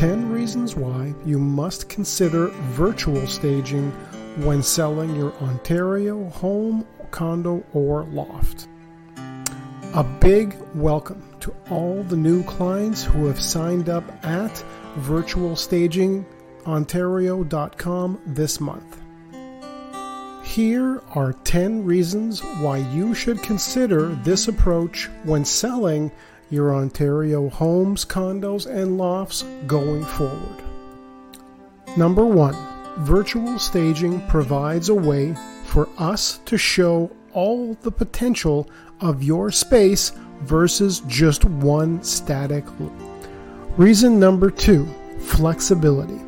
10 reasons why you must consider virtual staging when selling your Ontario home, condo, or loft. A big welcome to all the new clients who have signed up at virtualstagingontario.com this month. Here are 10 reasons why you should consider this approach when selling your Ontario homes, condos, and lofts going forward. Number one, virtual staging provides a way for us to show all the potential of your space versus just one static. Reason number two, flexibility.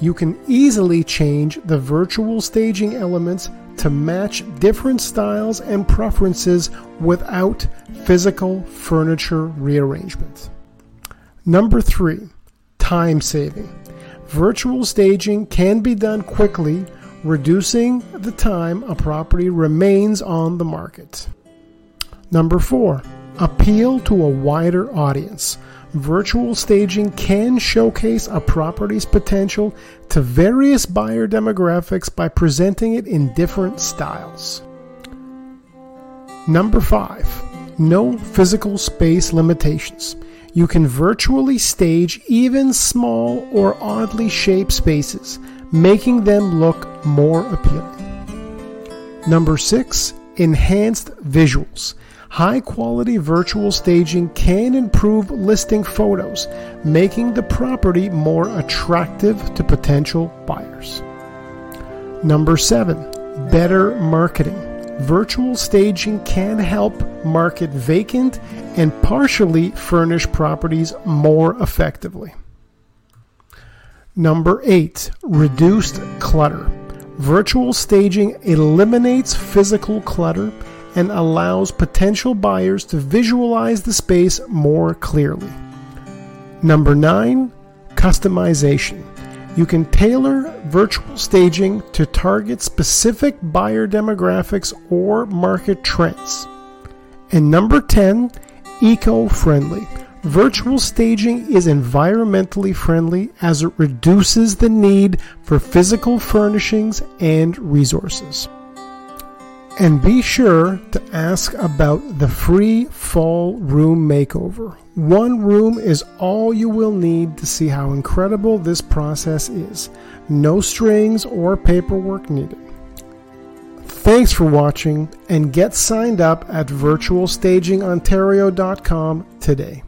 You can easily change the virtual staging elements to match different styles and preferences without physical furniture rearrangement. Number three, time saving. Virtual staging can be done quickly, reducing the time a property remains on the market. Number four, appeal to a wider audience. Virtual staging can showcase a property's potential to various buyer demographics by presenting it in different styles. Number five, no physical space limitations. You can virtually stage even small or oddly shaped spaces, making them look more appealing. Number six, enhanced visuals. High quality virtual staging can improve listing photos, making the property more attractive to potential buyers. Number seven, better marketing. Virtual staging can help market vacant and partially furnished properties more effectively. Number eight, reduced clutter. Virtual staging eliminates physical clutter and allows potential buyers to visualize the space more clearly. Number nine, customization. You can tailor virtual staging to target specific buyer demographics or market trends. And number 10, eco friendly. Virtual staging is environmentally friendly as it reduces the need for physical furnishings and resources. And be sure to ask about the free fall room makeover. One room is all you will need to see how incredible this process is. No strings or paperwork needed. Thanks for watching and get signed up at virtualstagingontario.com today.